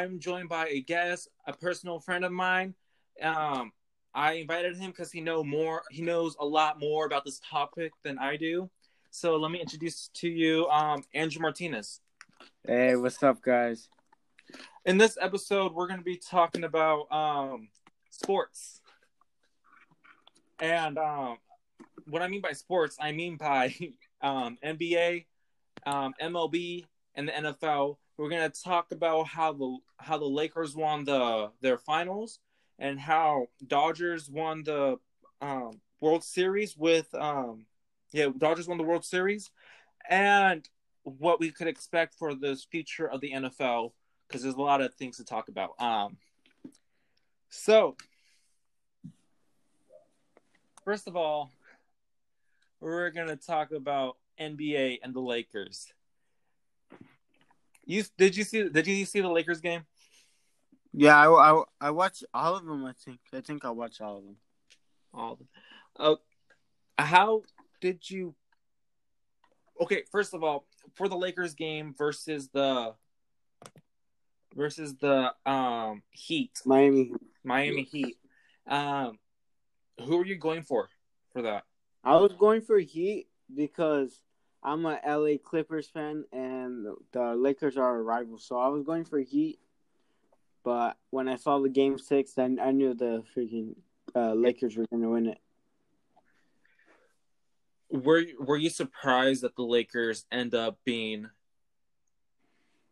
I'm joined by a guest, a personal friend of mine. Um, I invited him because he know more. He knows a lot more about this topic than I do. So let me introduce to you, um, Andrew Martinez. Hey, what's up, guys? In this episode, we're going to be talking about um, sports, and um, what I mean by sports, I mean by um, NBA, um, MLB, and the NFL. We're gonna talk about how the how the Lakers won the their finals and how Dodgers won the um, World Series with um, yeah Dodgers won the World Series and what we could expect for this future of the NFL because there's a lot of things to talk about. Um, so first of all, we're gonna talk about NBA and the Lakers. You did you see did you see the Lakers game? Yeah, I, I, I watched all of them. I think I think I watched all of them. All of them. Uh, how did you? Okay, first of all, for the Lakers game versus the versus the um Heat, Miami, Miami Heat. Um, who are you going for for that? I was going for Heat because I'm a LA Clippers fan and the Lakers are a rival, so I was going for Heat. But when I saw the game six, then I knew the freaking uh, Lakers were going to win it. Were Were you surprised that the Lakers end up being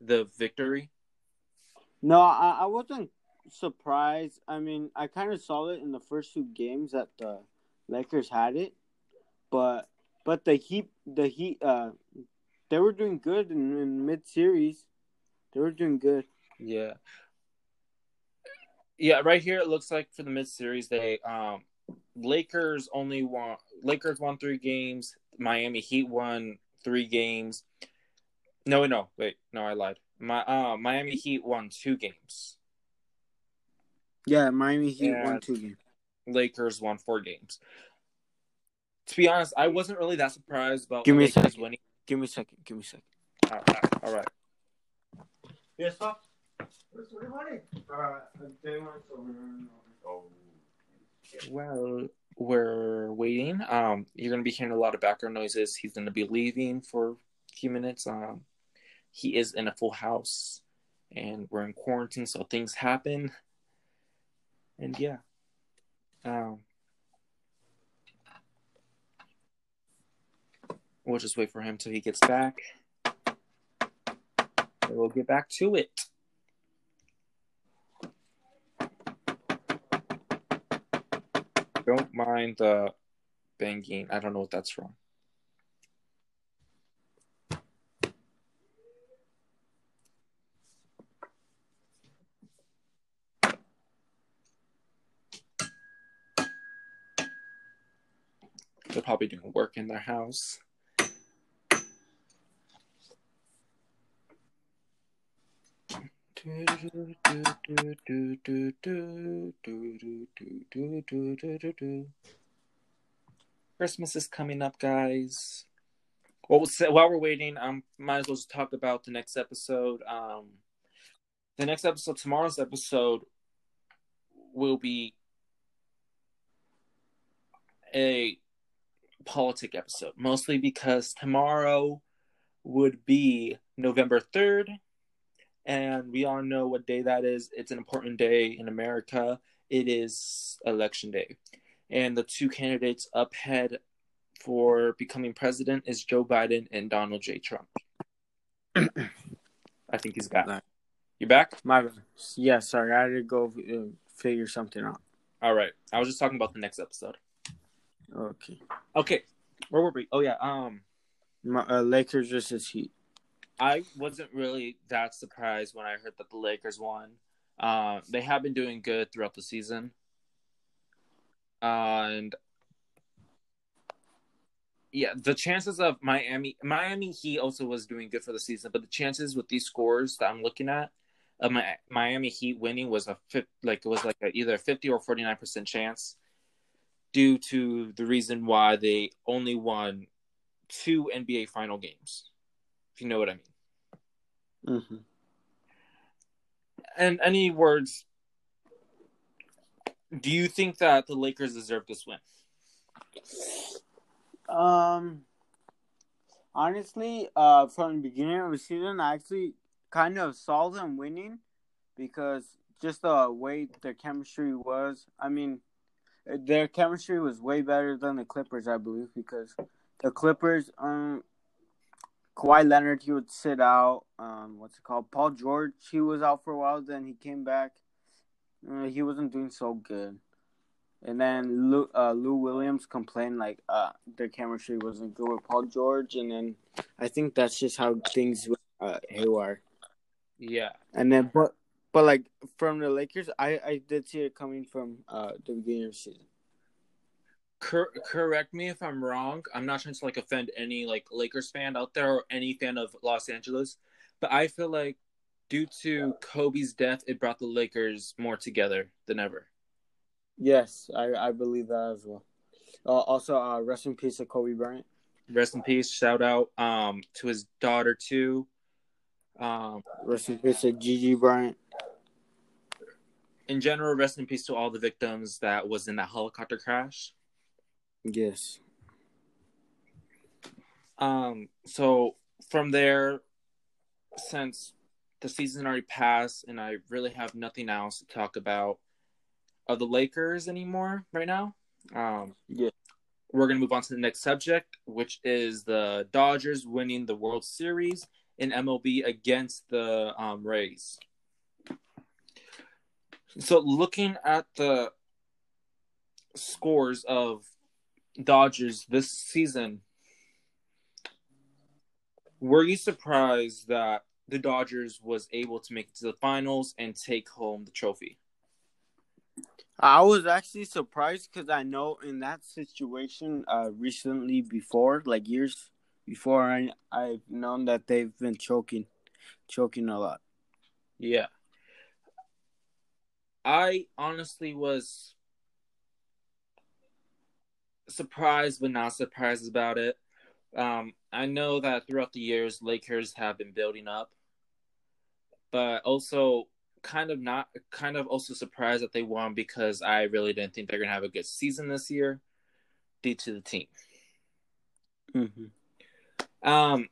the victory? No, I, I wasn't surprised. I mean, I kind of saw it in the first two games that the Lakers had it, but but the Heat, the Heat, uh, they were doing good in, in mid series. They were doing good. Yeah. Yeah, right here it looks like for the mid series they um Lakers only won Lakers won three games, Miami Heat won three games. No, no, wait, no, I lied. My uh Miami Heat won two games. Yeah, Miami Heat and won two games. Lakers won four games. To be honest, I wasn't really that surprised about Give me a second. winning. Give me a second. Give me a second. All right, all right. Yes, sir. Well, we're waiting. Um, you're gonna be hearing a lot of background noises. He's gonna be leaving for a few minutes. Um, he is in a full house, and we're in quarantine, so things happen. And yeah, um, we'll just wait for him till he gets back. And we'll get back to it. Don't mind the banging. I don't know what that's from. They're probably doing work in their house. Christmas is coming up, guys. Well, while we're waiting, um, might as well just talk about the next episode. Um, the next episode, tomorrow's episode, will be a politic episode, mostly because tomorrow would be November third, and we all know what day that is. It's an important day in America. It is election day, and the two candidates up ahead for becoming president is Joe Biden and Donald J. Trump. I think he's back. Nice. You back? My. Yeah, sorry. I had to go uh, figure something out. All right. I was just talking about the next episode. Okay. Okay. Where were we? Oh yeah. Um, My, uh, Lakers versus Heat. I wasn't really that surprised when I heard that the Lakers won. Uh, they have been doing good throughout the season, and yeah, the chances of Miami Miami Heat also was doing good for the season, but the chances with these scores that I'm looking at of my Miami Heat winning was a like it was like a, either a 50 or 49 percent chance due to the reason why they only won two NBA final games. If you know what I mean. Mm-hmm. in any words, do you think that the Lakers deserve this win? Um, honestly, uh, from the beginning of the season, I actually kind of saw them winning because just the way their chemistry was. I mean, their chemistry was way better than the Clippers, I believe, because the Clippers, um, Kawhi Leonard, he would sit out. Um, what's it called? Paul George, he was out for a while. Then he came back. Uh, he wasn't doing so good. And then Lou, uh, Lou Williams complained like uh, their chemistry wasn't good with Paul George, and then I think that's just how things uh, haywire. Yeah. And then, but but like from the Lakers, I I did see it coming from uh the beginning of the season. Cor- correct me if I'm wrong. I'm not trying to like offend any like Lakers fan out there or any fan of Los Angeles, but I feel like due to Kobe's death, it brought the Lakers more together than ever. Yes, I I believe that as well. Uh, also, uh, rest in peace to Kobe Bryant. Rest in peace. Shout out um to his daughter too. Um, rest in peace to Gigi Bryant. In general, rest in peace to all the victims that was in that helicopter crash. Yes. Um. So from there, since the season already passed, and I really have nothing else to talk about of the Lakers anymore right now. Um. Yeah. We're gonna move on to the next subject, which is the Dodgers winning the World Series in MLB against the um, Rays. So, looking at the scores of Dodgers this season, were you surprised that the Dodgers was able to make it to the finals and take home the trophy? I was actually surprised because I know in that situation uh, recently before, like years before, I I've known that they've been choking, choking a lot. Yeah, I honestly was surprised, but not surprised about it. Um, I know that throughout the years, Lakers have been building up, but also kind of not, kind of also surprised that they won because I really didn't think they're gonna have a good season this year due to the team. Mm-hmm. Um,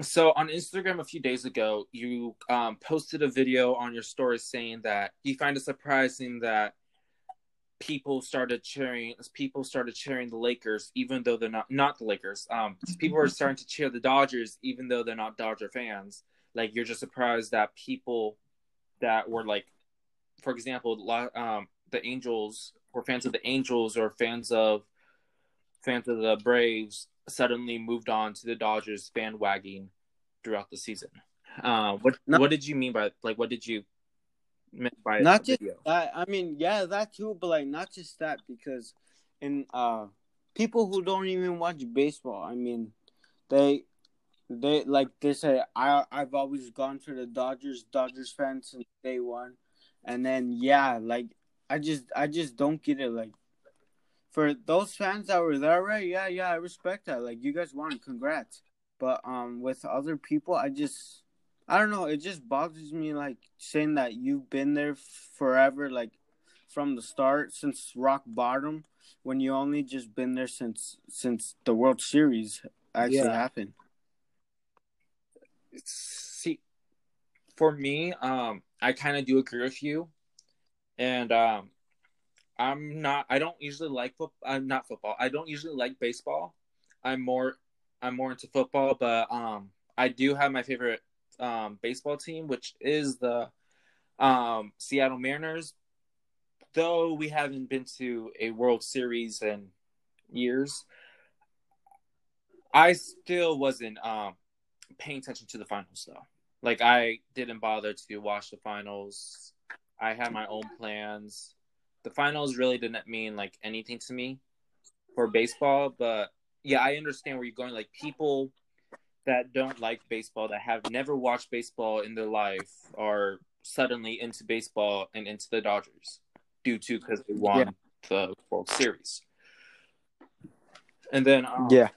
so on Instagram a few days ago, you um, posted a video on your story saying that you find it surprising that people started cheering people started cheering the Lakers even though they're not not the Lakers. Um, people are starting to cheer the Dodgers even though they're not Dodger fans. Like you're just surprised that people that were like, for example, um, the Angels or fans of the Angels or fans of fans of the Braves suddenly moved on to the Dodgers bandwagon throughout the season. Uh, what not, what did you mean by like what did you mean by not just video? that? I mean, yeah, that too, but like not just that because in uh people who don't even watch baseball, I mean, they they like they say I I've always gone for the Dodgers Dodgers fans since day one, and then yeah, like I just I just don't get it like for those fans that were there, right? Yeah, yeah, I respect that. Like you guys won, congrats. But um, with other people, I just I don't know. It just bothers me like saying that you've been there forever, like from the start since rock bottom, when you only just been there since since the World Series actually yeah. happened. See, for me, um, I kind of do agree with you, and um, I'm not. I don't usually like football. I'm not football. I don't usually like baseball. I'm more. I'm more into football, but um, I do have my favorite um baseball team, which is the um Seattle Mariners. Though we haven't been to a World Series in years, I still wasn't um paying attention to the finals though. Like I didn't bother to watch the finals. I had my own plans the finals really didn't mean like anything to me for baseball, but yeah, I understand where you're going. Like people that don't like baseball, that have never watched baseball in their life, are suddenly into baseball and into the Dodgers due to because they won yeah. the World Series. And then, um, yeah.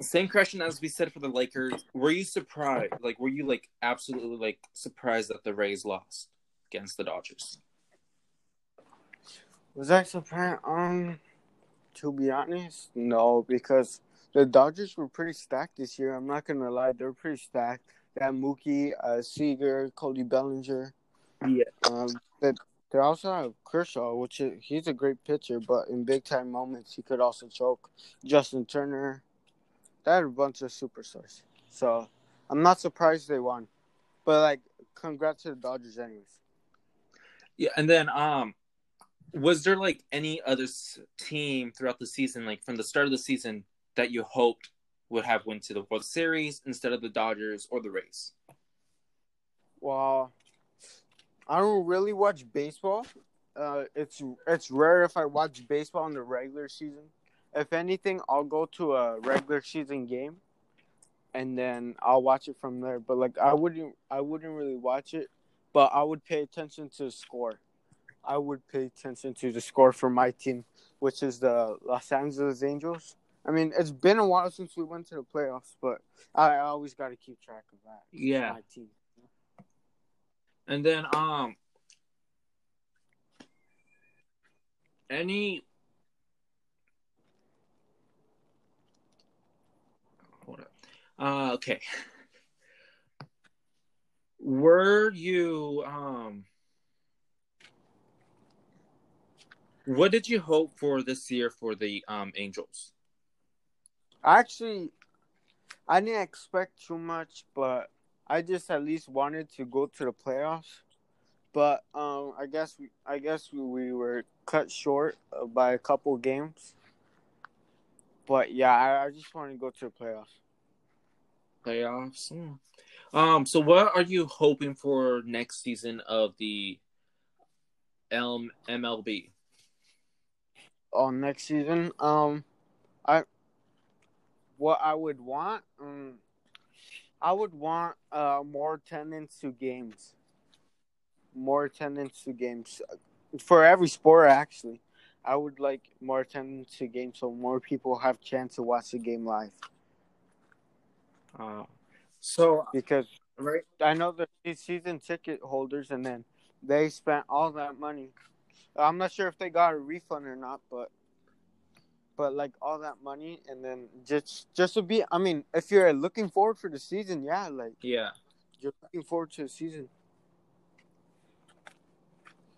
same question as we said for the Lakers. Were you surprised? Like, were you like absolutely like surprised that the Rays lost against the Dodgers? Was I surprised? Um, to be honest, no, because the Dodgers were pretty stacked this year. I'm not gonna lie, they're pretty stacked. They have Mookie, uh, Seager, Cody Bellinger. Yeah. Um, that they also have Kershaw, which is, he's a great pitcher, but in big time moments he could also choke. Justin Turner, they had a bunch of superstars. So I'm not surprised they won, but like, congrats to the Dodgers, anyways. Yeah, and then um, was there like any other team throughout the season, like from the start of the season, that you hoped would have went to the World Series instead of the Dodgers or the Rays? Well, I don't really watch baseball. Uh, it's it's rare if I watch baseball in the regular season. If anything, I'll go to a regular season game, and then I'll watch it from there. But like, I wouldn't I wouldn't really watch it, but I would pay attention to the score. I would pay attention to the score for my team, which is the Los Angeles Angels. I mean, it's been a while since we went to the playoffs, but I always got to keep track of that. Yeah. And then, um, any. Hold up. Uh, okay. Were you um what did you hope for this year for the um Angels? Actually, I didn't expect too much, but I just at least wanted to go to the playoffs. But um, I guess we, I guess we, we were cut short by a couple games. But yeah, I, I just want to go to the playoffs. Playoffs. Hmm. Um. So, what are you hoping for next season of the Elm MLB? Oh, next season. Um, I what I would want, um, I would want uh, more attendance to games. More attendance to games for every sport. Actually, I would like more attendance to games so more people have chance to watch the game live. Uh, so because right, I know the season ticket holders, and then they spent all that money. I'm not sure if they got a refund or not, but but like all that money and then just just to be i mean if you're looking forward for the season yeah like yeah. you're looking forward to the season.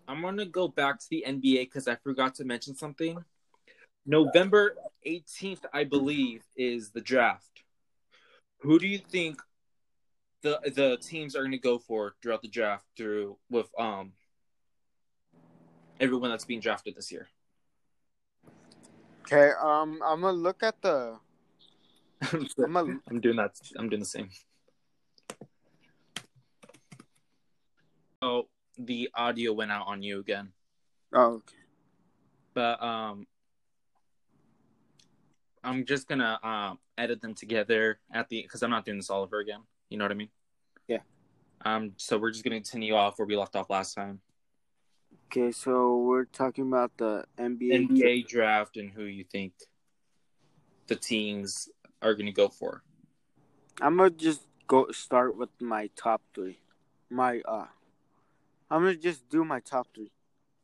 I'm gonna go back to the nba because i forgot to mention something. November 18th i believe is the draft. Who do you think the the teams are going to go for throughout the draft through with um everyone that's being drafted this year Okay, um, I'm gonna look at the. I'm, gonna... I'm doing that. I'm doing the same. Oh, the audio went out on you again. Oh, okay. But um, I'm just gonna um edit them together at the because I'm not doing this all over again. You know what I mean? Yeah. Um. So we're just gonna continue off where we left off last time. Okay, so we're talking about the NBA NBA draft and who you think the teams are going to go for. I'm gonna just go start with my top three. My uh, I'm gonna just do my top three.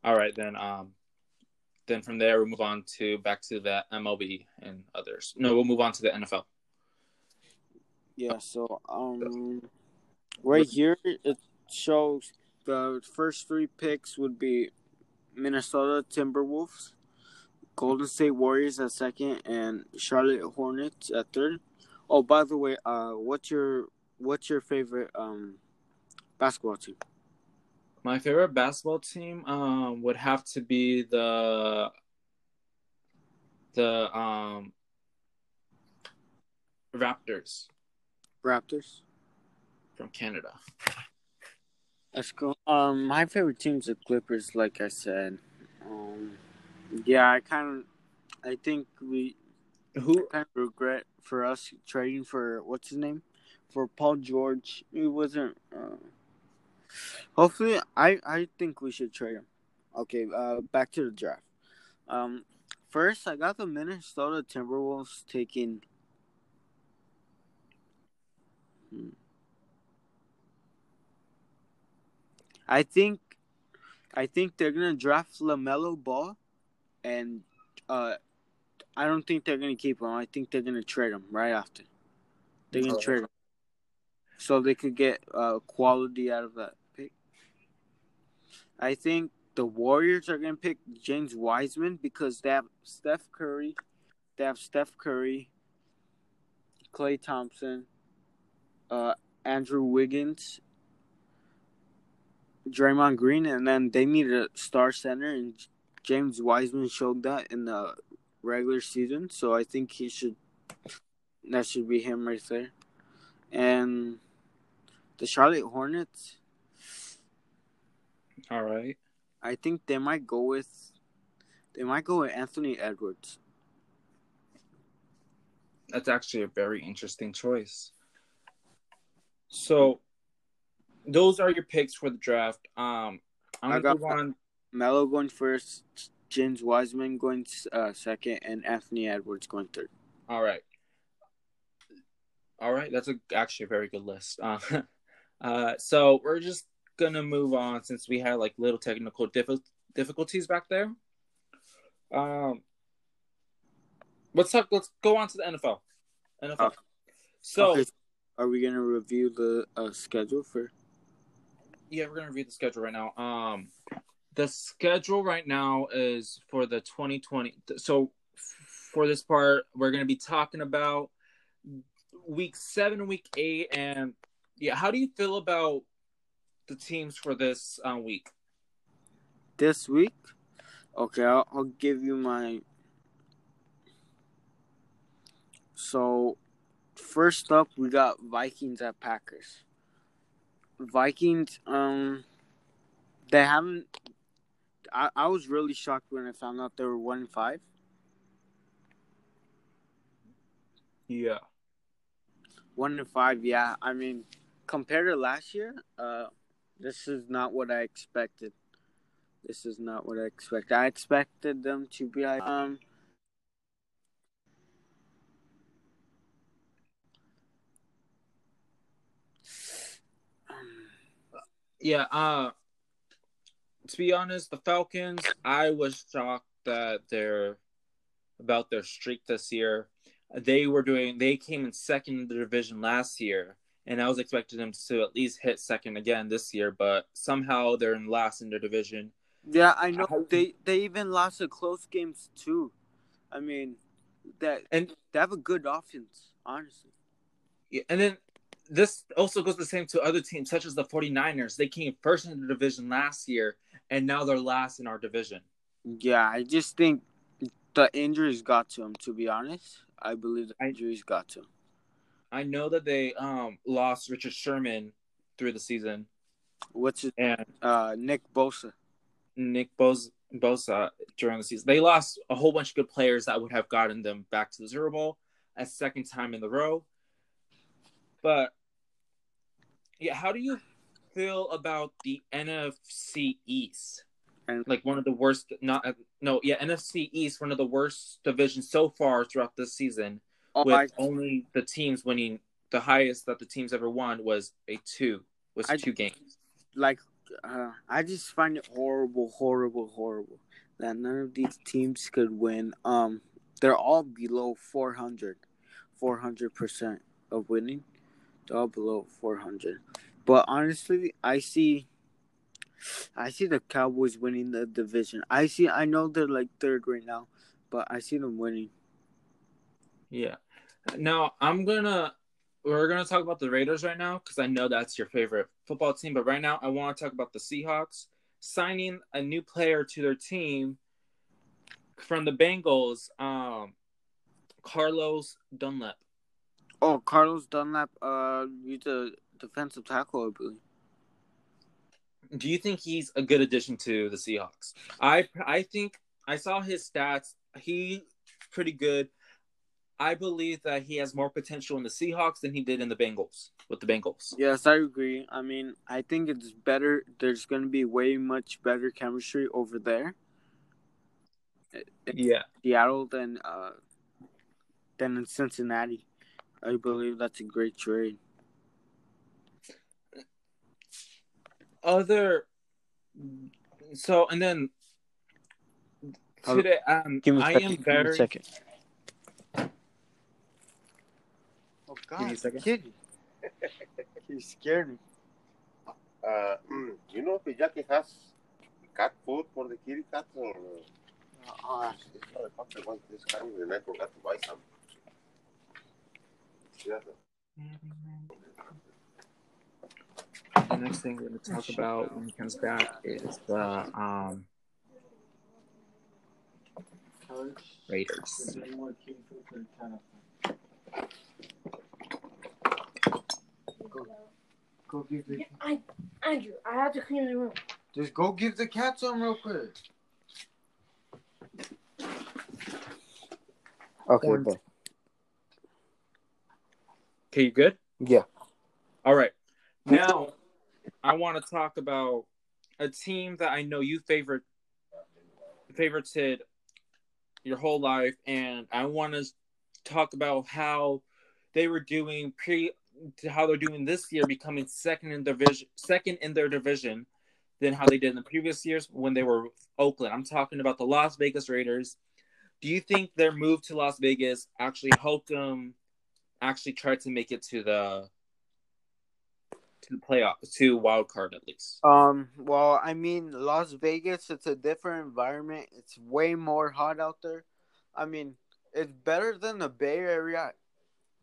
All right, then. Um, then from there we'll move on to back to the MLB and others. No, we'll move on to the NFL. Yeah. So um, right here it shows the first three picks would be Minnesota Timberwolves, Golden State Warriors at second, and Charlotte Hornets at third. Oh, by the way, uh, what's your what's your favorite um basketball team? My favorite basketball team um would have to be the the um Raptors. Raptors from Canada. Let's go. Um, my favorite team's the Clippers. Like I said, um, yeah, I kind of, I think we, who kind of regret for us trading for what's his name, for Paul George. It wasn't. Uh, hopefully, I I think we should trade him. Okay, uh, back to the draft. Um, first I got the Minnesota Timberwolves taking Hmm. I think, I think they're gonna draft Lamelo Ball, and uh, I don't think they're gonna keep him. I think they're gonna trade him right after. They're gonna Oh. trade him, so they could get uh, quality out of that pick. I think the Warriors are gonna pick James Wiseman because they have Steph Curry, they have Steph Curry, Klay Thompson, uh, Andrew Wiggins, Draymond Green, and then they need a star center, and James Wiseman showed that in the regular season. So I think he should. That should be him right there, and the Charlotte Hornets. All right. I think they might go with. They might go with Anthony Edwards. That's actually a very interesting choice. So, those are your picks for the draft. Um, I'm I gonna got move on. Melo going first, James Wiseman going uh, second, and Anthony Edwards going third. All right. All right, that's a, actually a very good list. Uh, uh, so we're just gonna move on since we had like little technical diffi- difficulties back there. Um, let's talk. Let's go on to the NFL. NFL. Okay. So Okay, are we gonna review the uh, schedule for? Yeah, we're gonna read the schedule right now. Um, the schedule right now is for the 2020. So for this part, we're gonna be talking about week seven, week eight, and yeah. How do you feel about the teams for this uh, week? this week. Okay, I'll, I'll give you my. So, first up, we got Vikings at Packers. Vikings, um, they haven't. I, I was really shocked when I found out they were one and five. Yeah. One and five, yeah. I mean, compared to last year, uh, this is not what I expected. This is not what I expected. I expected them to be like, um, Yeah, uh to be honest, the Falcons, I was shocked that they're about their streak this year. They were doing they came in second in the division last year, and I was expecting them to at least hit second again this year, but somehow they're in last in their division. yeah, I know How- they they even lost the close games too. I mean, that And they have a good offense, honestly. Yeah, and then this also goes the same to other teams such as the 49ers. They came first in the division last year and now they're last in our division. Yeah, I just think the injuries got to him. To be honest, I believe the I- injuries got to him. I know that they um lost Richard Sherman through the season What's and uh Nick Bosa? Nick Bos- Bosa during the season. They lost a whole bunch of good players that would have gotten them back to the Super Bowl a second time in the row. But yeah, how do you feel about the NFC East? And- like one of the worst not no yeah NFC East one of the worst divisions so far throughout this season Oh, with I, only the teams winning the highest that the teams ever won was a two was I- two games. like uh, I just find it horrible, horrible, horrible that none of these teams could win. Um, they're all below 400, 400 percent of winning. All below 400. But honestly, I see, I see the Cowboys winning the division. I see. I know they're like third right now, but I see them winning. Yeah. Now I'm gonna we're gonna talk about the Raiders right now because I know that's your favorite football team. But right now I want to talk about the Seahawks signing a new player to their team from the Bengals, um, Carlos Dunlap. Oh, Carlos Dunlap, uh, he's a defensive tackle, I believe. Do you think he's a good addition to the Seahawks? I I think I saw his stats. He pretty good. I believe that he has more potential in the Seahawks than he did in the Bengals with the Bengals. Yes, I agree. I mean, I think it's better. There's going to be way much better chemistry over there, in Yeah. Seattle than uh than in Cincinnati. I believe that's a great trade. Other, so and then today um, give me a I second. am very. Me a second. Oh God! Give me a second. Oh, he scared me. Uh, mm, you know if Jackie has cat food for the kitty cat or? Uh, oh, this motherfucker wants this cat. We network got to buy some. Yeah. the next thing we're going to talk about when he comes back is the um Raiders. Go give the, I, Andrew, I have to clean the room. just go give the cat some real quick. Okay, Corn. Okay, you good? yeah. All right. Now, I want to talk about a team that I know you favorite favorited your whole life, and I want to talk about how they were doing pre to how they're doing this year, becoming second in division, second in their division than how they did in the previous years when they were Oakland. I'm talking about the Las Vegas Raiders. Do you think their move to Las Vegas actually helped them actually try to make it to the to the playoff to wild card at least? Um. Well, I mean, Las Vegas. It's a different environment. It's way more hot out there. I mean, it's better than the Bay Area,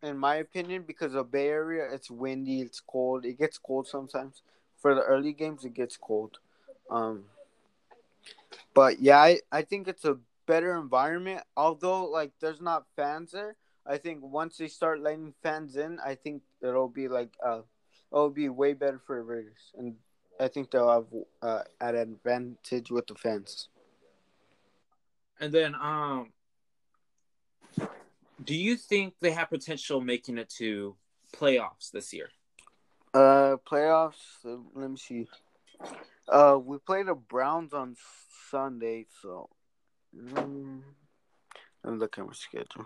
in my opinion, because the Bay Area it's windy, it's cold. It gets cold sometimes. For the early games, it gets cold. Um. But yeah, I, I think it's a better environment. Although like there's not fans there, I think once they start letting fans in, I think it'll be like uh, it'll be way better for the Raiders, and I think they'll have uh, an advantage with the fans. And then um do you think they have potential making it to playoffs this year? Uh, playoffs. uh, Let me see. Uh, we play the Browns on Sunday, so mm, let me look at my schedule.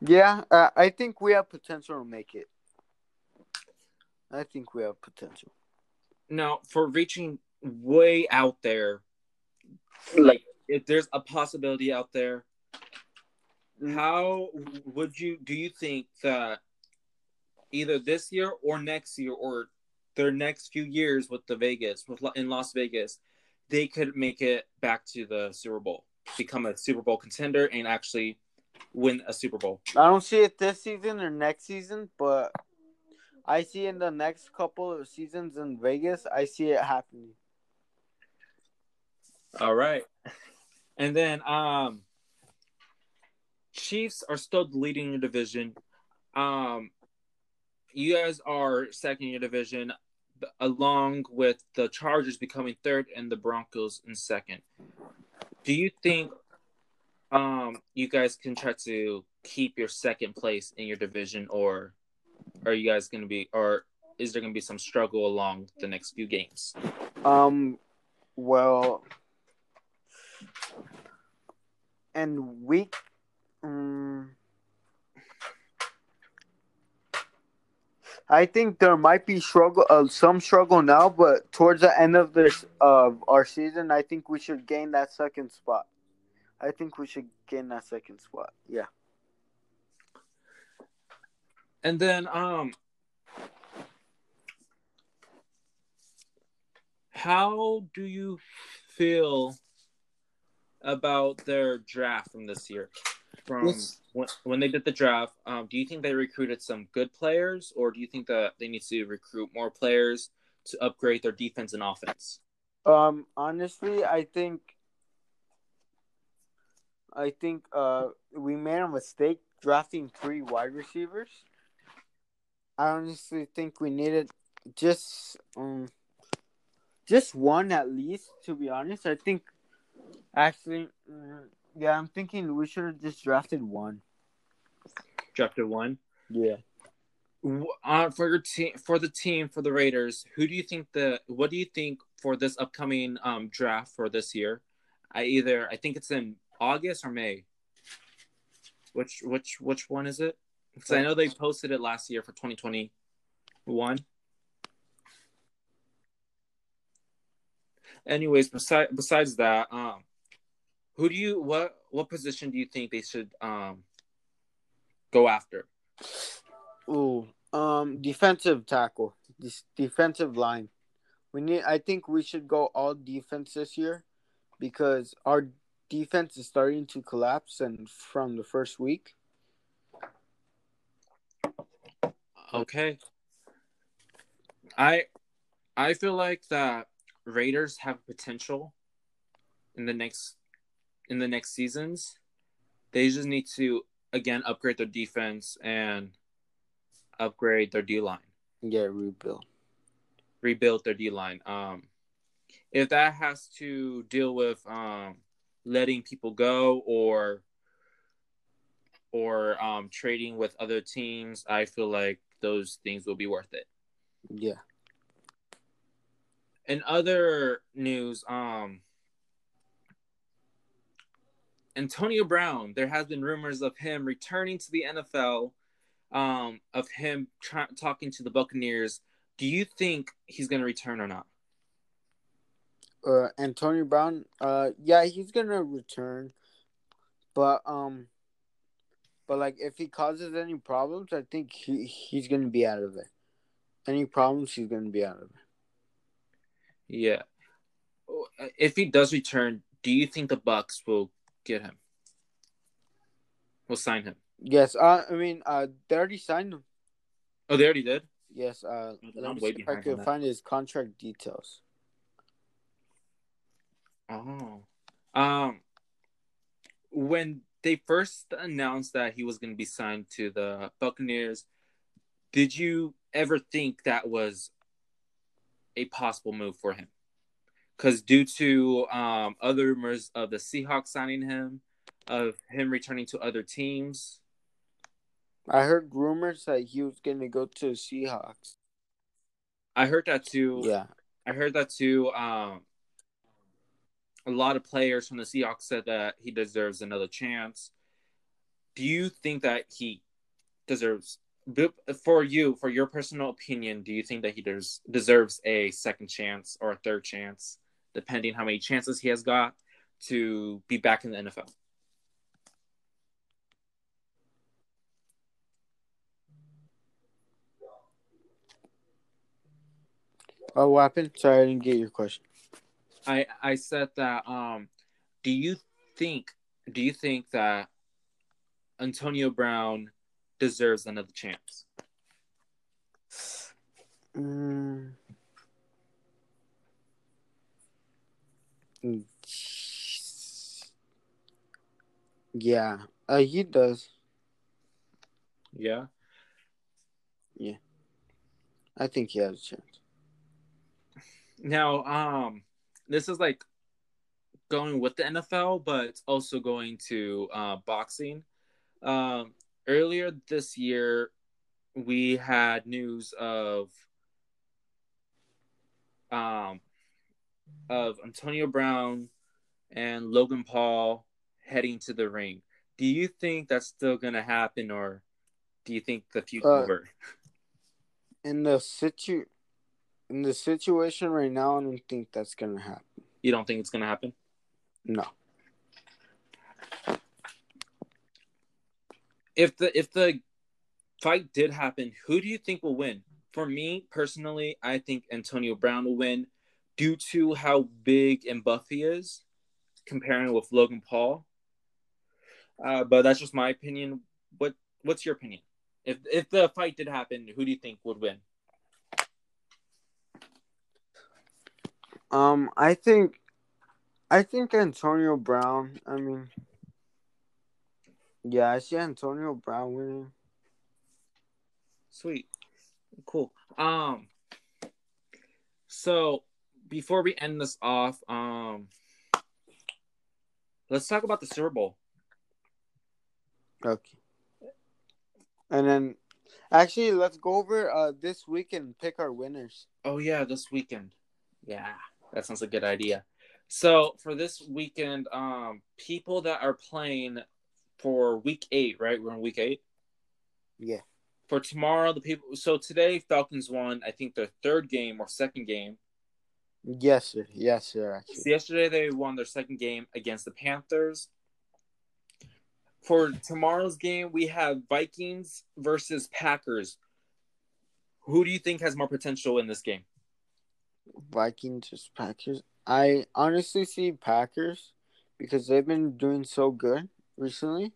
Yeah, uh, I think we have potential to make it. I think we have potential. Now, for reaching way out there, like if there's a possibility out there, how would you do you think that either this year or next year or their next few years with the Vegas with in Las Vegas, they could make it back to the Super Bowl, become a Super Bowl contender, and actually win a Super Bowl? I don't see it this season or next season, but I see in the next couple of seasons in Vegas, I see it happening. All right. And then um Chiefs are still leading your division. Um you guys are second in your division along with the Chargers becoming third and the Broncos in second. Do you think um you guys can try to keep your second place in your division or are you guys going to be or is there going to be some struggle along the next few games? Um, well, and week, um, I think there might be struggle, uh, some struggle now, but towards the end of this of our season, I think we should gain that second spot. I think we should gain that second spot. Yeah. And then um how do you feel about their draft from this year? From when, when they did the draft, um, do you think they recruited some good players, or do you think that they need to recruit more players to upgrade their defense and offense? Um, honestly, I think I think uh we made a mistake drafting three wide receivers. I honestly think we needed just um just one at least. To be honest, I think actually, uh, yeah, I'm thinking we should have just drafted one. Drafted one. Yeah. Uh, for your team, for the team, for the Raiders, who do you think the? What do you think for this upcoming um draft for this year? I either I think it's in August or May? Which which which one is it? Because I know they posted it last year for 2021. Anyways, besides besides that, um, who do you what what position do you think they should um go after? Ooh, um, defensive tackle, this defensive line. We need. I think we should go all defense this year because our defense is starting to collapse, and from the first week. Okay. I I feel like that Raiders have potential in the next in the next seasons. They just need to again upgrade their defense and upgrade their D line. Yeah, rebuild. Rebuild their D line. Um if that has to deal with um letting people go or or um trading with other teams, I feel like those things will be worth it. Yeah. In other news, um, Antonio Brown, there has been rumors of him returning to the NFL, um, of him tra- talking to the Buccaneers. Do you think he's going to return or not? Uh, Antonio Brown, uh, yeah, he's gonna return, but um, but like if he causes any problems, I think he he's gonna be out of it. Any problems, he's gonna be out of it. Yeah. If he does return, do you think the Bucks will get him? Will sign him? Yes, uh, I mean, uh, they already signed him. Oh, they already did. Yes, uh, I'm let me see if I can find his contract details. Oh. Um when they first announced that he was going to be signed to the Buccaneers, did you ever think that was a possible move for him? Cuz due to um other rumors of the Seahawks signing him, of him returning to other teams, I heard rumors that he was gonna go to the Seahawks. I heard that too. Yeah, I heard that too. Um, a lot of players from the Seahawks said that he deserves another chance. Do you think that he deserves, for you, for your personal opinion, do you think that he des- deserves a second chance or a third chance, depending how many chances he has got to be back in the NFL? Oh, what happened? Sorry, I didn't get your question. I I said that. Um, do you think? Do you think that Antonio Brown deserves another chance? Mm. Yeah, uh, he does. Yeah. Yeah. I think he has a chance. Now, um, this is like going with the NFL, but it's also going to uh, boxing. Um, earlier this year, we had news of um of Antonio Brown and Logan Paul heading to the ring. Do you think that's still gonna happen, or do you think the future? Uh, over? In the situ, in the situation right now, I don't think that's gonna happen. You don't think it's gonna happen? No. if the if the fight did happen, who do you think will win? For me personally, I think Antonio Brown will win due to how big and buff he is, comparing with Logan Paul. Uh, but that's just my opinion. What what's your opinion? If if the fight did happen, who do you think would win? Um, I think, I think Antonio Brown. I mean, yeah, I see Antonio Brown winning. Sweet. Cool. Um so before we end this off, um let's talk about the Super Bowl. Okay. And then, actually, let's go over uh this week and pick our winners. Oh yeah, this weekend. Yeah, that sounds a good idea. So for this weekend, um, people that are playing for week eight, right? We're in week eight. Yeah. For tomorrow, the people. So today, Falcons won. I think their third game or second game. Yes, sir. Yes, sir. Actually, So yesterday they won their second game against the Panthers. For tomorrow's game, we have Vikings versus Packers. Who do you think has more potential in this game? Vikings versus Packers. I honestly see Packers because they've been doing so good recently.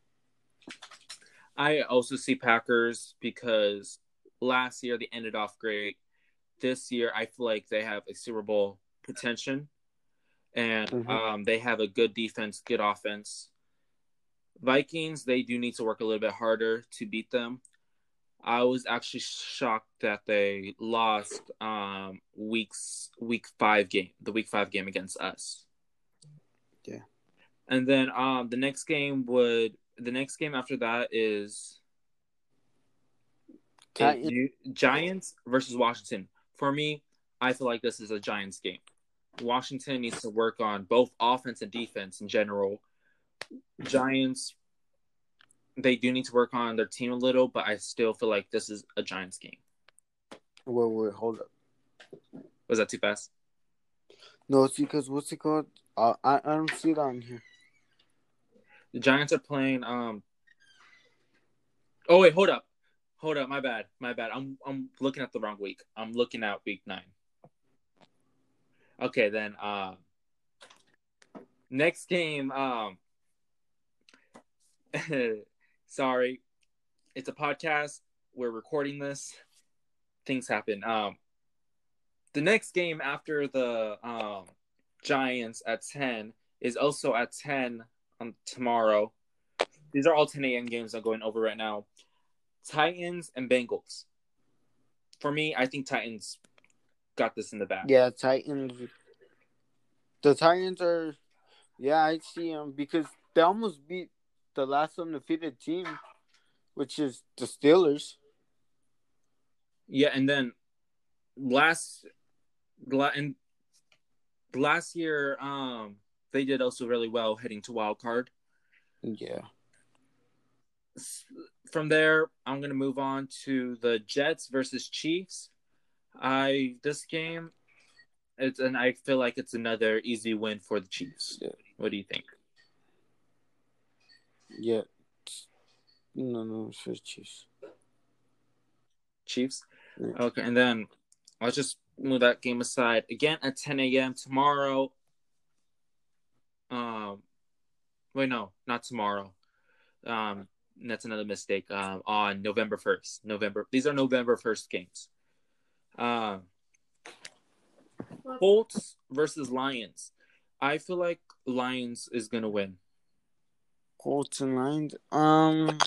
I also see Packers because last year they ended off great. This year, I feel like they have a Super Bowl potential, and Mhm. um, they have a good defense, good offense. Vikings, they do need to work a little bit harder to beat them. I was actually shocked that they lost um, weeks week five game, the week five game against us. Yeah. And then um, the next game would the next game after that is Titans- is Gi- Giants versus Washington. For me, I feel like this is a Giants game. Washington needs to work on both offense and defense in general. Giants, they do need to work on their team a little, but I still feel like this is a Giants game. Wait, wait, hold up. Was that too fast? No, it's because what's it called? Uh, I I don't see it on here. The Giants are playing. Um. Oh wait, hold up, hold up. My bad, my bad. I'm I'm looking at the wrong week. I'm looking at week nine. Okay, then. Uh, next game. Um. sorry, it's a podcast. We're recording this. Things happen. Um. The next game after the um Giants at ten is also at ten on tomorrow. These are all 10 a.m. games I'm going over right now. Titans and Bengals. For me, I think Titans got this in the bag. Yeah, Titans. The Titans are, yeah, I see them because they almost beat the last undefeated team, which is the Steelers. Yeah, and then last, la- and last year, um, they did also really well heading to wild card. Yeah. From there, I'm gonna move on to the Jets versus Chiefs. I this game, it's and I feel like it's another easy win for the Chiefs. Yeah. What do you think? Yeah. No, no, it's for Chiefs. Chiefs. Yeah. Okay, and then I'll just move that game aside. Again at 10 a.m. tomorrow. Um, wait, no, not tomorrow. Um, that's another mistake. Um, on November 1st. November. These are November 1st games. Um, Colts versus Lions. I feel like Lions is gonna win. Colts and Lions. Um,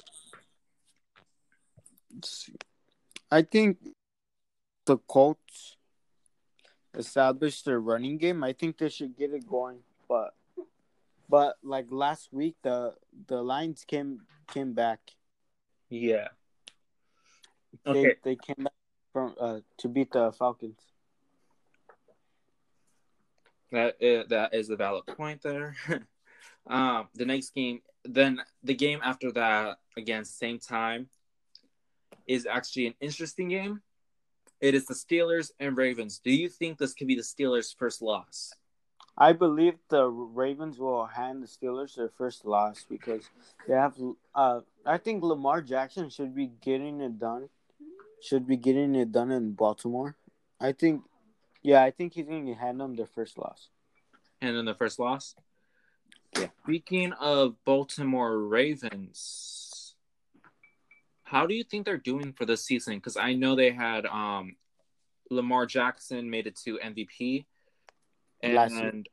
let's see. I think the Colts established their running game. I think they should get it going, but but like last week, the the Lions came came back. Yeah. They Okay. they came back from uh to beat the Falcons. That is, that is a valid point there. um, the next game, then the game after that, again, same time, is actually an interesting game. It is the Steelers and Ravens. Do you think this could be the Steelers' first loss? I believe the Ravens will hand the Steelers their first loss because they have. Uh, I think Lamar Jackson should be getting it done. Should be getting it done in Baltimore. I think. Yeah, I think he's going to hand them their first loss. And then the first loss? Yeah. Speaking of Baltimore Ravens, how do you think they're doing for this season? Because I know they had um, Lamar Jackson made it to MVP, and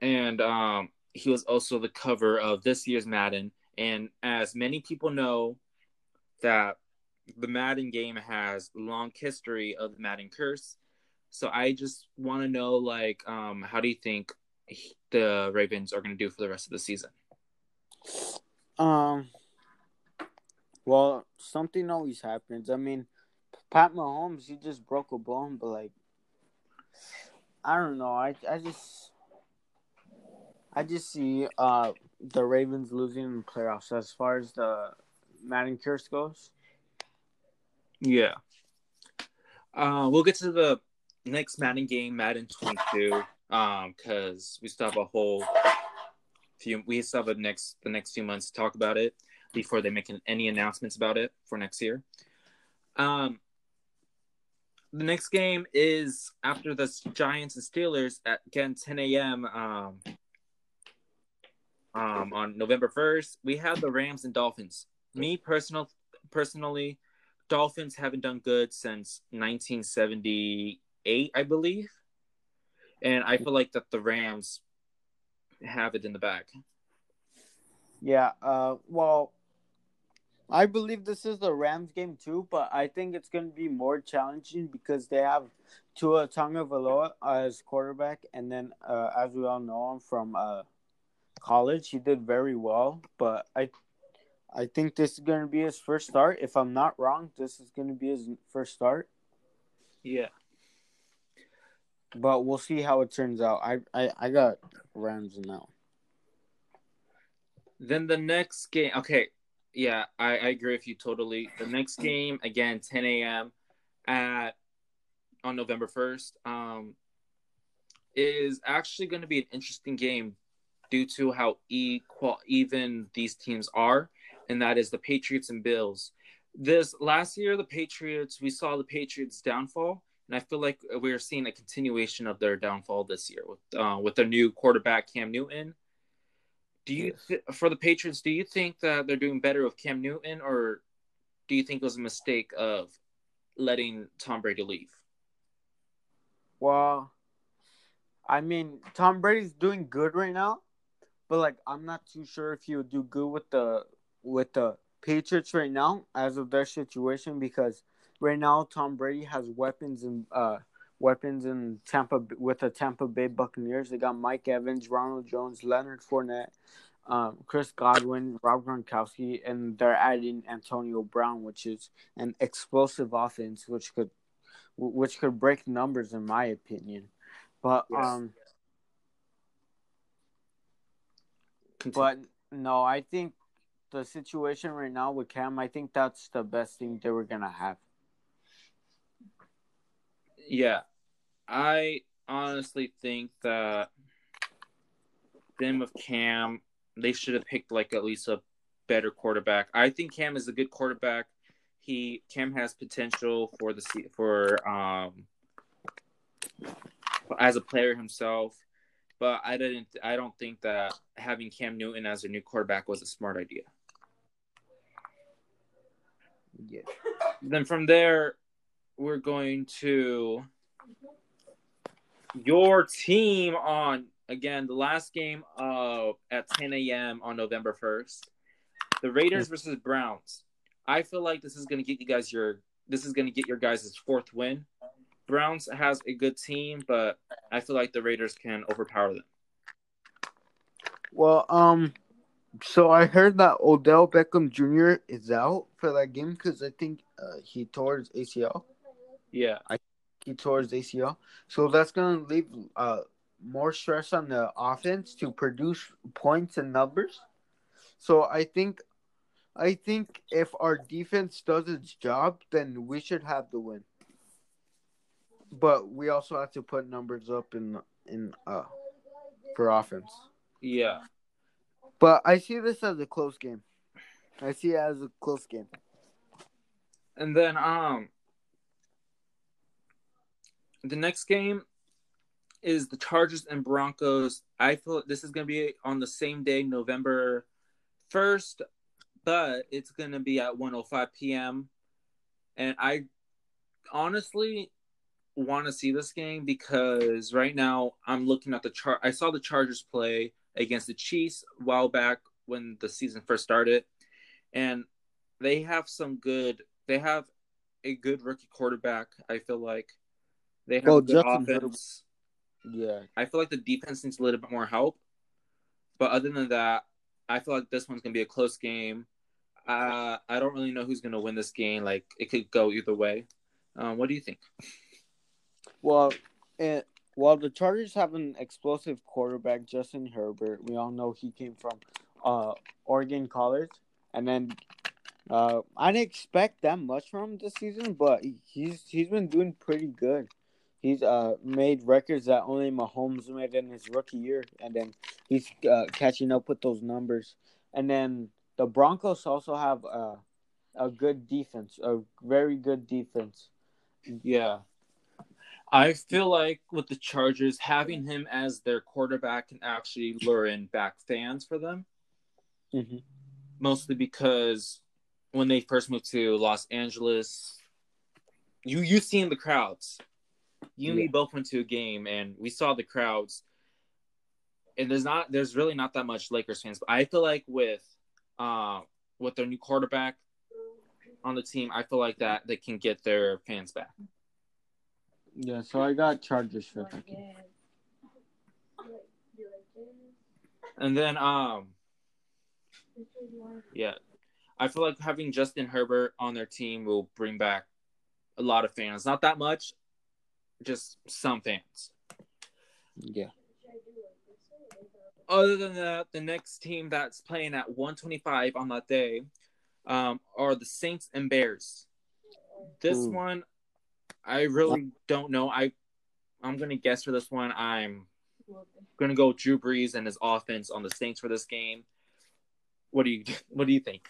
and um, he was also the cover of this year's Madden. And as many people know, that the Madden game has long history of the Madden curse. So I just want to know, like, um, how do you think the Ravens are going to do for the rest of the season? Um. Well, something always happens. I mean, Pat Mahomes, he just broke a bone, but like, I don't know. I I just, I just see uh the Ravens losing in the playoffs as far as the Madden curse goes. Yeah. Uh, we'll get to the next Madden game, Madden 22, um, because we still have a whole few. We still have the next the next few months to talk about it before they make any announcements about it for next year. Um, the next game is after the Giants and Steelers at again 10 a.m. Um, um, on November 1st. We have the Rams and Dolphins. Me personal personally, Dolphins haven't done good since 1978, I believe, and I feel like that the Rams have it in the bag. Yeah. Uh. Well, I believe this is the Rams game too, but I think it's going to be more challenging because they have Tua Tagovailoa as quarterback, and then uh, as we all know him from uh, college, he did very well. But I, I think this is going to be his first start. If I'm not wrong, this is going to be his first start. Yeah. But we'll see how it turns out. I I, I got Rams in that one. Then the next game, okay, yeah, I, I agree with you totally. The next game again, 10 a.m. at on November 1st, um, is actually going to be an interesting game due to how equal even these teams are, and that is the Patriots and Bills. This last year, the Patriots, we saw the Patriots downfall, and I feel like we're seeing a continuation of their downfall this year with uh, with their new quarterback Cam Newton. Do you th- for the Patriots? Do you think that they're doing better with Cam Newton, or do you think it was a mistake of letting Tom Brady leave? Well, I mean, Tom Brady's doing good right now, but like I'm not too sure if he would do good with the with the Patriots right now as of their situation because right now Tom Brady has weapons and uh weapons in Tampa with the Tampa Bay Buccaneers. They got Mike Evans, Ronald Jones, Leonard Fournette, um, Chris Godwin, Rob Gronkowski, and they're adding Antonio Brown, which is an explosive offense, which could which could break numbers in my opinion. But Yes. um, but no, I think the situation right now with Cam, I think that's the best thing they were gonna have. Yeah, I honestly think that them with Cam, they should have picked like at least a better quarterback. I think Cam is a good quarterback. He Cam has potential for the for um as a player himself, but I didn't. I don't think that having Cam Newton as a new quarterback was a smart idea. Yeah. Then from there, we're going to your team on again the last game of at 10 a.m. on November 1st. The Raiders versus Browns. I feel like this is going to get you guys your this is going to get your guys' fourth win. Browns has a good team, but I feel like the Raiders can overpower them. Well, um, so I heard that Odell Beckham Jr. is out for that game because I think uh, he tore his ACL. Yeah, I He tore his ACL, so that's gonna leave uh more stress on the offense to produce points and numbers. So I think, I think if our defense does its job, then we should have the win. But we also have to put numbers up in in uh for offense. yeah. But I see this as a close game. I see it as a close game. And then um the next game is the Chargers and Broncos. I feel this is going to be on the same day, November 1st, but it's going to be at 1:05 p.m. And I honestly want to see this game because right now I'm looking at the chart. I saw the Chargers play against the Chiefs a while back when the season first started, and they have some good. They have a good rookie quarterback. I feel like they have Well, good Justin Herbert- offense. Yeah. I feel like the defense needs a little bit more help. But other than that, I feel like this one's gonna be a close game. Uh, I don't really know who's gonna win this game. Like it could go either way. Um, what do you think? Well, it, while the Chargers have an explosive quarterback, Justin Herbert, we all know he came from uh, Oregon College, and then uh, I didn't expect that much from him this season, but he's he's been doing pretty good. He's uh made records that only Mahomes made in his rookie year, and then he's uh, catching up with those numbers. And then the Broncos also have uh, a good defense, a very good defense. Yeah. I feel like with the Chargers, having him as their quarterback can actually lure in back fans for them. Mhm. Mostly because when they first moved to Los Angeles, you you seen the crowds. You and me both went to a game and we saw the crowds. And there's not there's really not that much Lakers fans, but I feel like with uh with their new quarterback on the team, I feel like that they can get their fans back. Yeah, so I got Chargers for game. And then um yeah. I feel like having Justin Herbert on their team will bring back a lot of fans. Not that much, just some fans. Yeah. Other than that, the next team that's playing at 125 on that day um, are the Saints and Bears. This Ooh. one, I really don't know. I I'm gonna guess for this one. I'm gonna go Drew Brees and his offense on the Saints for this game. What do you What do you think?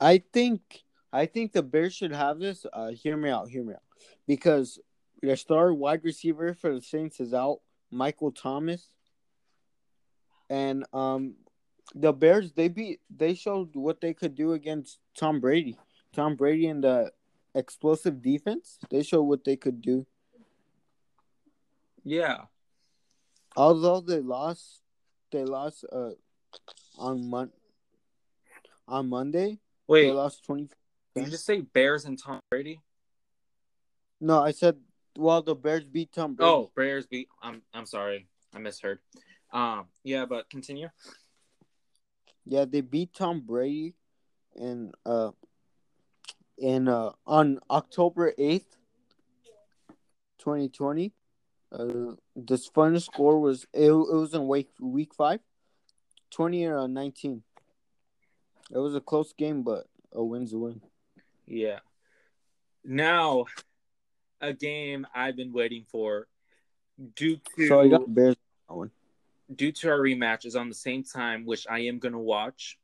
I think I think the Bears should have this. Uh, hear me out. Hear me out. Because their star wide receiver for the Saints is out, Michael Thomas, and um, the Bears they beat they showed what they could do against Tom Brady. Tom Brady and the explosive defense. They showed what they could do. Yeah, Although they lost, they lost uh on Mon- on Monday. wait. They lost twenty. Did you just say Bears and Tom Brady? No, I said well the Bears beat Tom Brady. Oh, Bears beat. I'm I'm sorry, I misheard. Um, yeah, but continue. Yeah, they beat Tom Brady in uh in uh on October eighth, twenty twenty. Uh, this final score was it, it was in week week five, 20 or 19. It was a close game, but a win's a win. Yeah. Now, a game I've been waiting for, due to So I got Bears due to our rematch is on the same time, which I am gonna watch.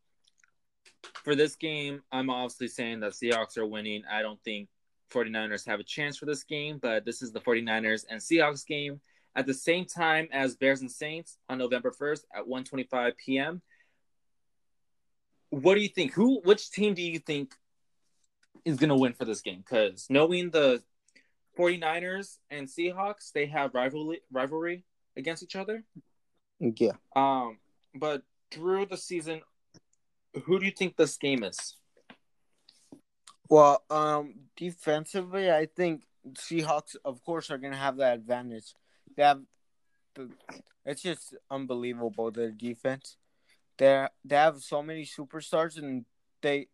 For this game, I'm obviously saying that Seahawks are winning. I don't think 49ers have a chance for this game, but this is the 49ers and Seahawks game at the same time as Bears and Saints on November 1st at 1:25 p.m. What do you think? Who which team do you think is going to win for this game? Cuz knowing the 49ers and Seahawks, they have rivalry rivalry against each other. Yeah. Um, but through the season, who do you think this game is? Well, um, defensively, I think Seahawks, of course, are gonna have that advantage. They have, the, it's just unbelievable their defense. They they have so many superstars, and they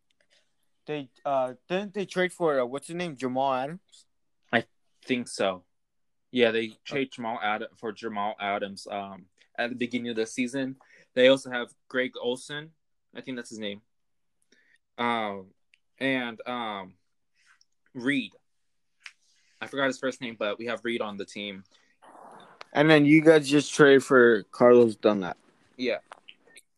they uh didn't they trade for uh, what's his name Jamal Adams? Think so. Yeah, they trade Jamal Ad for Jamal Adams um at the beginning of the season. They also have Greg Olsen. I think that's his name. Um and um Reed. I forgot his first name, but we have Reed on the team. And then you guys just trade for Carlos Dunlap. Yeah.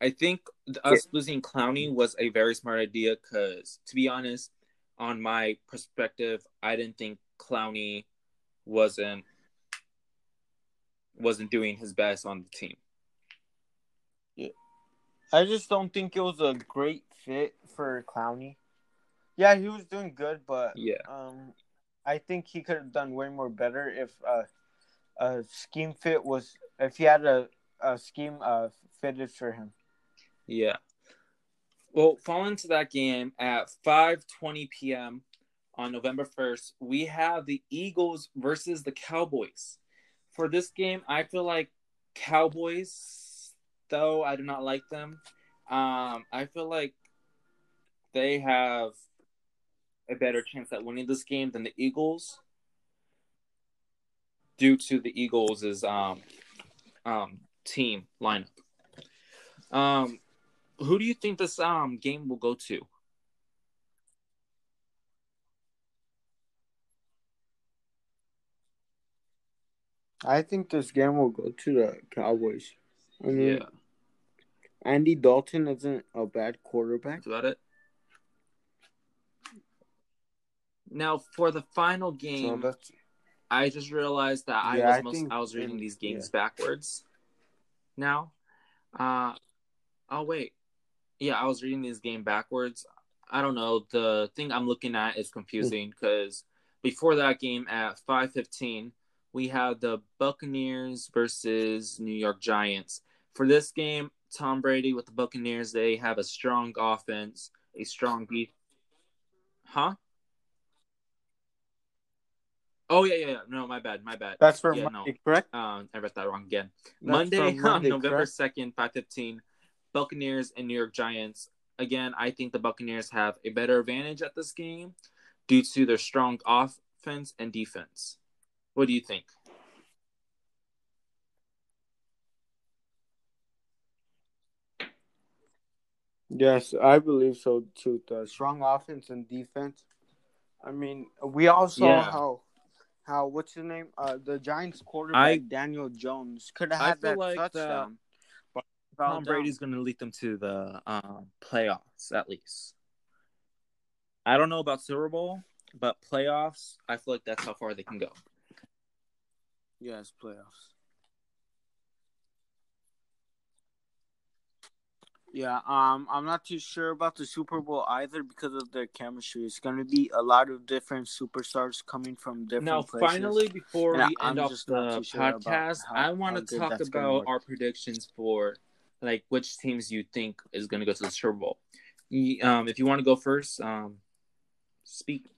I think us losing Clowney was a very smart idea because, to be honest, on my perspective, I didn't think Clowney wasn't wasn't doing his best on the team. Yeah. I just don't think it was a great fit for Clowney. Yeah, he was doing good, but Yeah. um, I think he could have done way more better if uh, a scheme fit was if he had a, a scheme uh fitted for him. Yeah. Well, falling into that game at 5:20 p.m. on November 1st, we have the Eagles versus the Cowboys. For this game, I feel like Cowboys, though I do not like them. Um, I feel like they have a better chance at winning this game than the Eagles, due to the Eagles' um, um, team lineup. Um, who do you think this um game will go to? I think this game will go to the Cowboys. I mean, Yeah, Andy Dalton isn't a bad quarterback. that's about it. Now for the final game, that's I just realized that I was I most, think I was reading these games backwards. Now, uh, oh wait, yeah, I was reading this game backwards. I don't know. The thing I'm looking at is confusing because before that game at 5:15, we have the Buccaneers versus New York Giants. For this game, Tom Brady with the Buccaneers, they have a strong offense, a strong beat. Huh? Oh yeah, yeah, yeah. No, my bad, my bad. that's for yeah, Monday, correct? Um, I read that wrong again. That's Monday, on Monday, November second, five fifteen, Buccaneers and New York Giants. Again, I think the Buccaneers have a better advantage at this game due to their strong offense and defense. What do you think? Yes, I believe so too. The strong offense and defense. I mean, we all saw Yeah. how how what's his name? Uh, the Giants quarterback I- Daniel Jones could have had that like touchdown. but fell Tom. Brady's going to lead them to the um, playoffs at least. I don't know about Super Bowl, but playoffs, I feel like that's how far they can go. Yes, playoffs. Yeah, um, I'm not too sure about the Super Bowl either because of their chemistry. It's going to be a lot of different superstars coming from different places. Now, places. finally, before And we I'm end off just not the sure podcast, how- I want to talk about our predictions for like which teams you think is going to go to the Super Bowl. Um, if you want to go first, um, speak.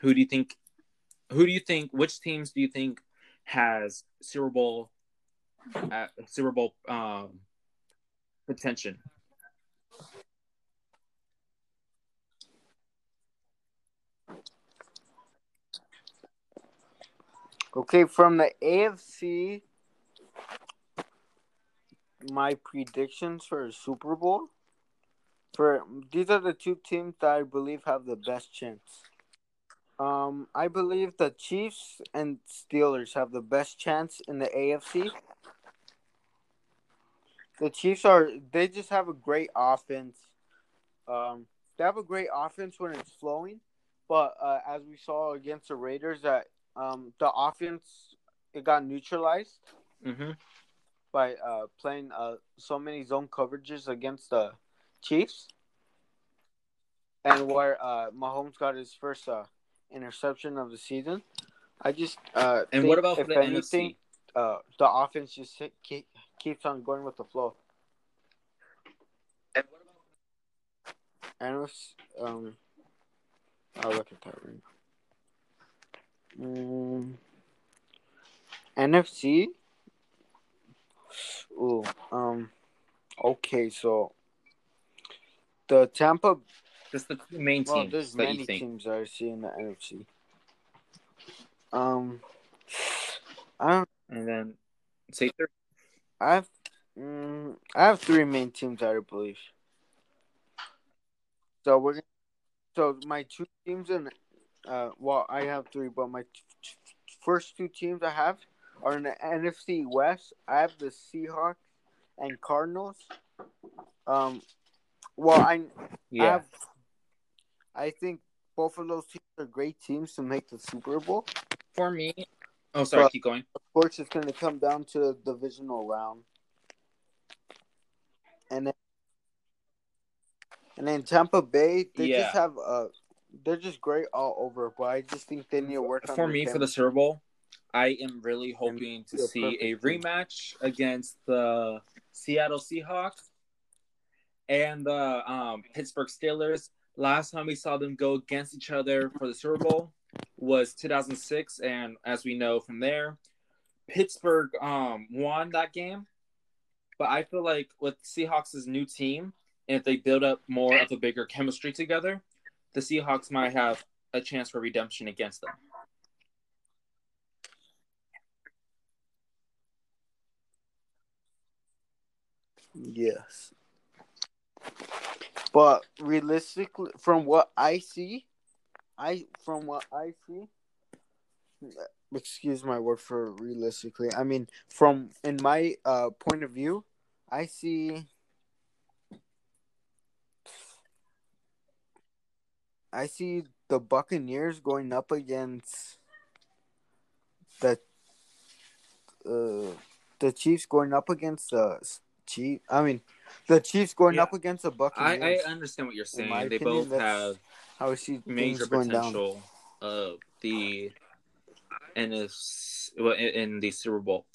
Who do you think? Who do you think? Which teams do you think has Super Bowl, uh, Super Bowl um, potential? Okay, from the AFC, my predictions for Super Bowl. For these are the two teams that I believe have the best chance. Um, I believe the Chiefs and Steelers have the best chance in the AFC. The Chiefs are they just have a great offense. Um, they have a great offense when it's flowing, but uh, as we saw against the Raiders, that um, the offense it got neutralized Mm-hmm. by uh, playing uh, so many zone coverages against the Chiefs, and where uh, Mahomes got his first uh, interception of the season. I just uh, And what about for if the anything, NFC? uh, the offense just keep, keeps on going with the flow. And what about And it's, um, I'll look at that right now. Mm, NFC. Ooh, um, okay, so the Tampa. Just the two main Well, teams there's that many you think? teams I see in the NFC. Um, I don't. And then say third. I have. Mm, I have three main teams I believe. So we're gonna, so my two teams in uh well I have three but my t- t- first two teams I have are in the NFC West. I have the Seahawks and Cardinals. Um well I I have I think both of those teams are great teams to make the Super Bowl. For me, oh sorry, But- keep going. Of course it's gonna come down to the divisional round. And then and then Tampa Bay, they Yeah. just have uh they're just great all over, but I just think they need to work For me, for the. Super Bowl, I am really hoping to see a rematch against the Seattle Seahawks and the um, Pittsburgh Steelers. Last time we saw them go against each other for the Super Bowl was 2006, and as we know from there, Pittsburgh um, won that game. But I feel like with Seahawks' new team, and if they build up more of a bigger chemistry together, the Seahawks might have a chance for redemption against them. Yes. But realistically from what I see, I from what I see, excuse my word for realistically. I mean, from in my uh point of view, I see. I see the Buccaneers going up against the uh, the Chiefs going up against the Chief. I mean, the Chiefs going Yeah. up against the I, Buccaneers. I understand what you're saying. They opinion, both have how I see major things going down. potential of the in this well, in, in the Super Bowl.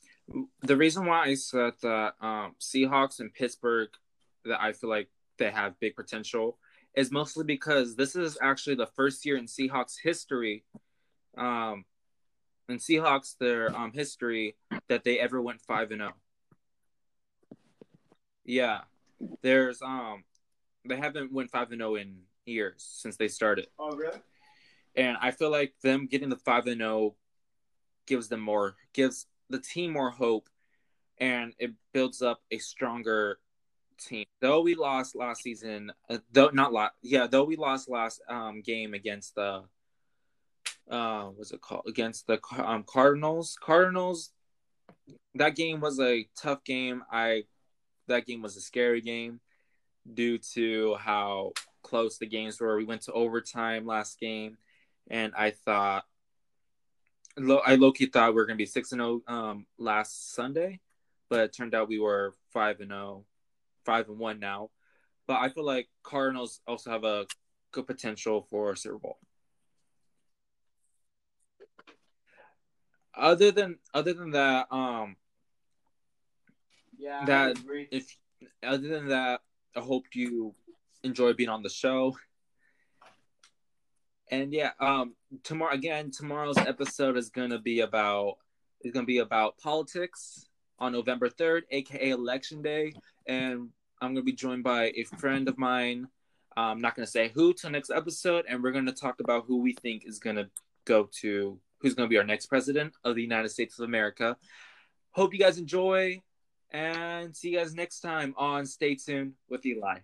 The reason why I said that um, Seahawks and Pittsburgh that I feel like they have big potential is mostly because this is actually the first year in Seahawks history, um, in Seahawks their um history that they ever went five and zero. Yeah, there's um they haven't went five and zero in years since they started. Oh, really? and I feel like them getting the five and zero gives them more, gives the team more hope, and it builds up a stronger team. Though we lost last season, uh, though not last, yeah, though we lost last um game against the, uh, what's it called against the um Cardinals. Cardinals, that game was a tough game. I, that game was a scary game, due to how close the games were. We went to overtime last game and I thought, lo- I low key thought we were gonna be six and zero um last Sunday, but it turned out we were five and zero, five and one now. But I feel like Cardinals also have a good potential for Super Bowl. Other than other than that, um, Yeah, That- if other than that, I hope you enjoy being on the show. And yeah, um, tomorrow again, tomorrow's episode is gonna be about is gonna be about politics on November third, aka Election Day, and I'm gonna be joined by a friend of mine. I'm not gonna say who till next episode, and we're gonna talk about who we think is gonna go to who's gonna be our next president of the United States of America. Hope you guys enjoy and see you guys next time on Stay Tuned with Eli.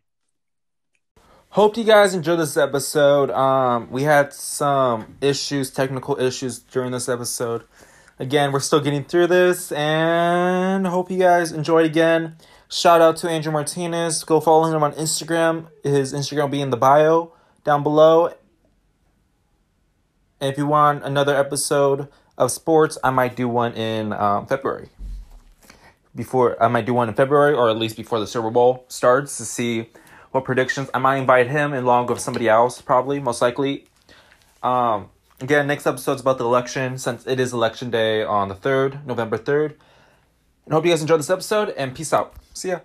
Hope you guys enjoyed this episode. Um, we had some issues, technical issues during this episode. Again, we're still getting through this, and hope you guys enjoyed again. Shout out to Andrew Martinez. Go follow him on Instagram. His Instagram will be in the bio down below. And if you want another episode of sports, I might do one in um, February before I might do one in February or at least before the Super Bowl starts to see what predictions. I might invite him along with somebody else, probably, most likely. Um, again, next episode's about the election since it is election day on the 3rd, November 3rd. And hope you guys enjoyed this episode and peace out. See ya.